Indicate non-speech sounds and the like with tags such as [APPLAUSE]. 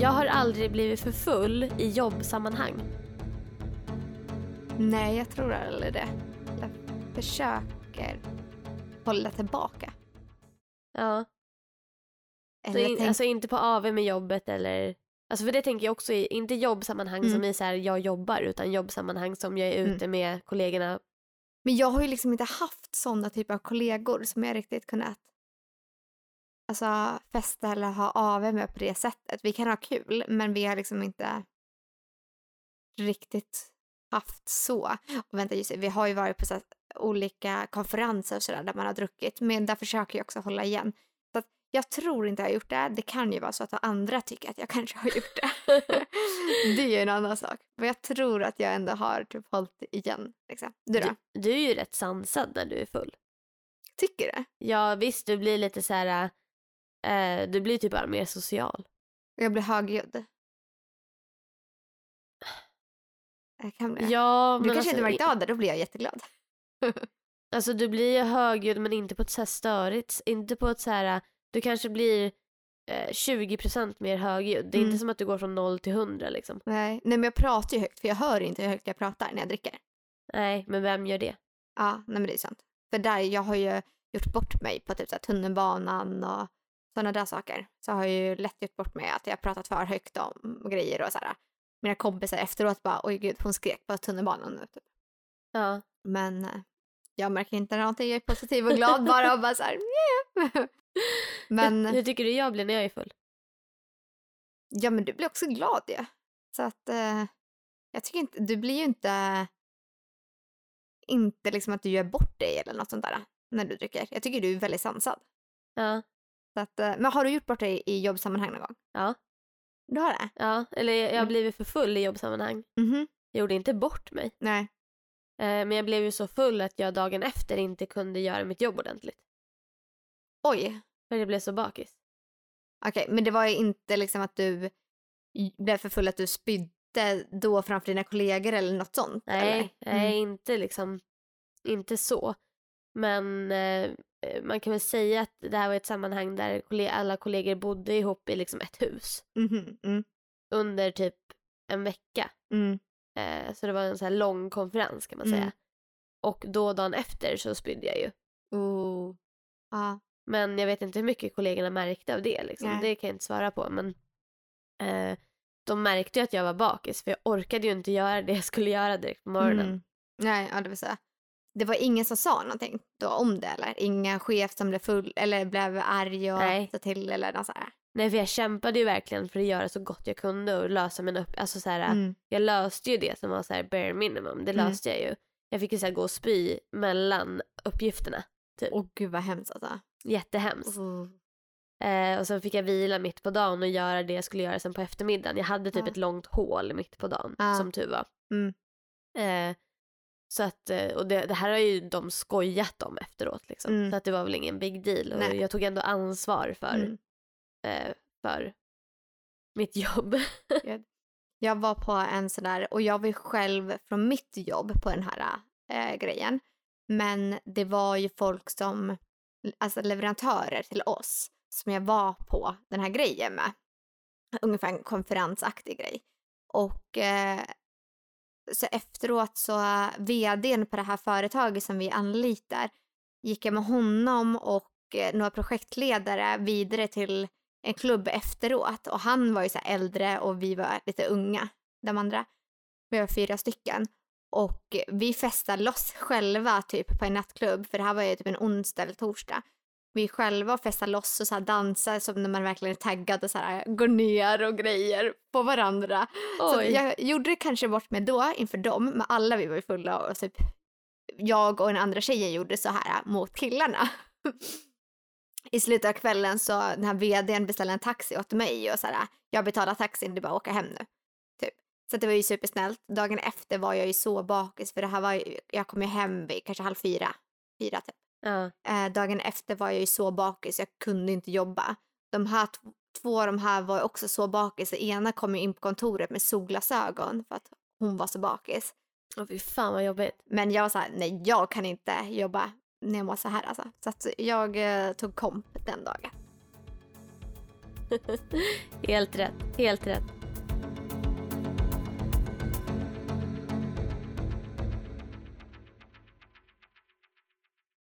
Jag har aldrig blivit för full i jobbsammanhang. Nej, jag tror aldrig det. Jag försöker hålla tillbaka. Ja. Eller in, tänk- Alltså inte på AV med jobbet eller... Alltså för det tänker jag också i, inte jobbsammanhang Mm. som i så här jag jobbar utan jobbsammanhang som jag är Mm. ute med kollegorna. Men jag har ju liksom inte haft sådana typer av kollegor som jag riktigt kunnat alltså, festa eller ha AV med på det sättet. Vi kan ha kul, men vi har liksom inte riktigt haft så. Och vänta, just det, vi har ju varit på så olika konferenser och sådär där man har druckit, men där försöker jag också hålla igen. Så att jag tror inte jag har gjort det. Det kan ju vara så att andra tycker att jag kanske har gjort det. [LAUGHS] det är ju en annan sak. Men jag tror att jag ändå har typ hållit igen. Liksom. Du då? Du, du är ju rätt sansad när du är full. Tycker det? Ja visst, du blir lite så här... Eh, du blir typ bara mer social. Jag blir högljudd. Jag kan bli. Ja, du men kanske inte alltså, märkte av det, då blir jag jätteglad. [LAUGHS] Alltså du blir ju högljudd men inte på ett så här störigt, inte på ett så här, du kanske blir eh, 20% mer högljudd. Det är Mm. inte som att du går från 0 till 100 liksom. Nej. Nej, men jag pratar ju högt för jag hör inte hur högt jag pratar när jag dricker. Nej, men vem gör det? Ja, nej men det är sant. För där, jag har ju gjort bort mig på typ så här, tunnelbanan och sådana där saker. Så har jag ju lätt gjort bort mig att jag har pratat för högt om grejer och sådär. Mina kompisar efteråt bara, oj gud, hon skrek på tunnelbanan nu. Typ. Ja. Men eh, jag märker inte någonting, jag är positiv och glad bara och bara så här, yeah. [LAUGHS] Men Hur, tycker du jag blir när jag är full? Ja, men du blir också glad ju. Så att eh, jag tycker inte, du blir ju inte, inte liksom att du gör bort dig eller något sånt där när du dricker. Jag tycker du är väldigt sansad. Ja. Så att, eh, men har du gjort bort dig i jobbsammanhang någon gång? Ja. Du har det? Ja, eller jag har Mm. blivit för full i jobbsammanhang. Mhm. Jag gjorde inte bort mig. Nej. Eh, men jag blev ju så full att jag dagen efter inte kunde göra mitt jobb ordentligt. Oj. För jag blev så bakis. Okej, men det var ju inte liksom att du blev för full att du spydde då framför dina kollegor eller något sånt? Nej, eller? nej Mm. inte liksom, inte så. Men eh, man kan väl säga att det här var ett sammanhang där alla kollegor bodde ihop i liksom ett hus Mhm, Mm. under typ en vecka. Mm. Eh, så det var en så här lång konferens kan man säga. Mm. Och då dagen efter så spydde jag ju. Oh. Ja. Men jag vet inte hur mycket kollegorna märkte av det. Liksom. Det kan jag inte svara på. Men eh, de märkte ju att jag var bakis för jag orkade ju inte göra det jag skulle göra direkt på morgonen. Mm. Nej, ja, det vill säga. Det var ingen som sa någonting då om det eller? Ingen chef som blev full eller blev arg och Nej. sa till eller något sådär? Nej för jag kämpade ju verkligen för att göra så gott jag kunde och lösa mina upp... Alltså så här, Mm. Jag löste ju det som var så här bare minimum. Det Mm. löste jag ju. Jag fick ju så här gå och spy mellan uppgifterna. Åh gud vad hemskt alltså. Jättehemskt. Oh. Eh, och sen fick jag vila mitt på dagen och göra det jag skulle göra sen på eftermiddagen. Jag hade typ Ja. ett långt hål mitt på dagen Ja. som tur var. Mm. Eh, så att, eh, och det, det här har ju de skojat om efteråt liksom. Mm. Så att det var väl ingen big deal. Och Nej. jag tog ändå ansvar för, Mm. eh, för mitt jobb. [LAUGHS] Jag var på en sån där, och jag var ju själv från mitt jobb på den här äh, grejen. Men det var ju folk som, alltså leverantörer till oss, som jag var på den här grejen med. Ungefär en konferensaktig grej. Och eh, så efteråt så eh, vdn på det här företaget som vi anlitar gick jag med honom och eh, några projektledare vidare till en klubb efteråt och han var ju så här äldre och vi var lite unga, de andra. Vi var fyra stycken. Och vi festade loss själva typ på en nattklubb, för det här var ju typ en onsdag eller torsdag. Vi själva festade loss och så här dansade som när man verkligen är taggad och så här går ner och grejer på varandra. Så Oj. jag gjorde det kanske bort mig då inför dem, men alla vi var ju fulla och typ jag och den andra tjejen gjorde så här mot killarna. [LAUGHS] I slutet av kvällen så den här vdn beställde en taxi åt mig och så här, jag betalar taxin, det är bara att åka hem nu. Typ. Så det var ju supersnällt. Dagen efter var jag ju så bakis för det här var ju, jag kom ju hem vid kanske halv fyra, fyra typ. Ja. Eh, dagen efter var jag ju så bakis, jag kunde inte jobba. De här två av de här var också så bakis. Ena kom in på kontoret med solglasögon för att hon var så bakis. Åh fy fan vad jobbigt. Men jag var så här, nej jag kan inte jobba när jag mår så här alltså. Så att jag eh, tog komp den dagen. [LAUGHS] helt rätt, helt rätt.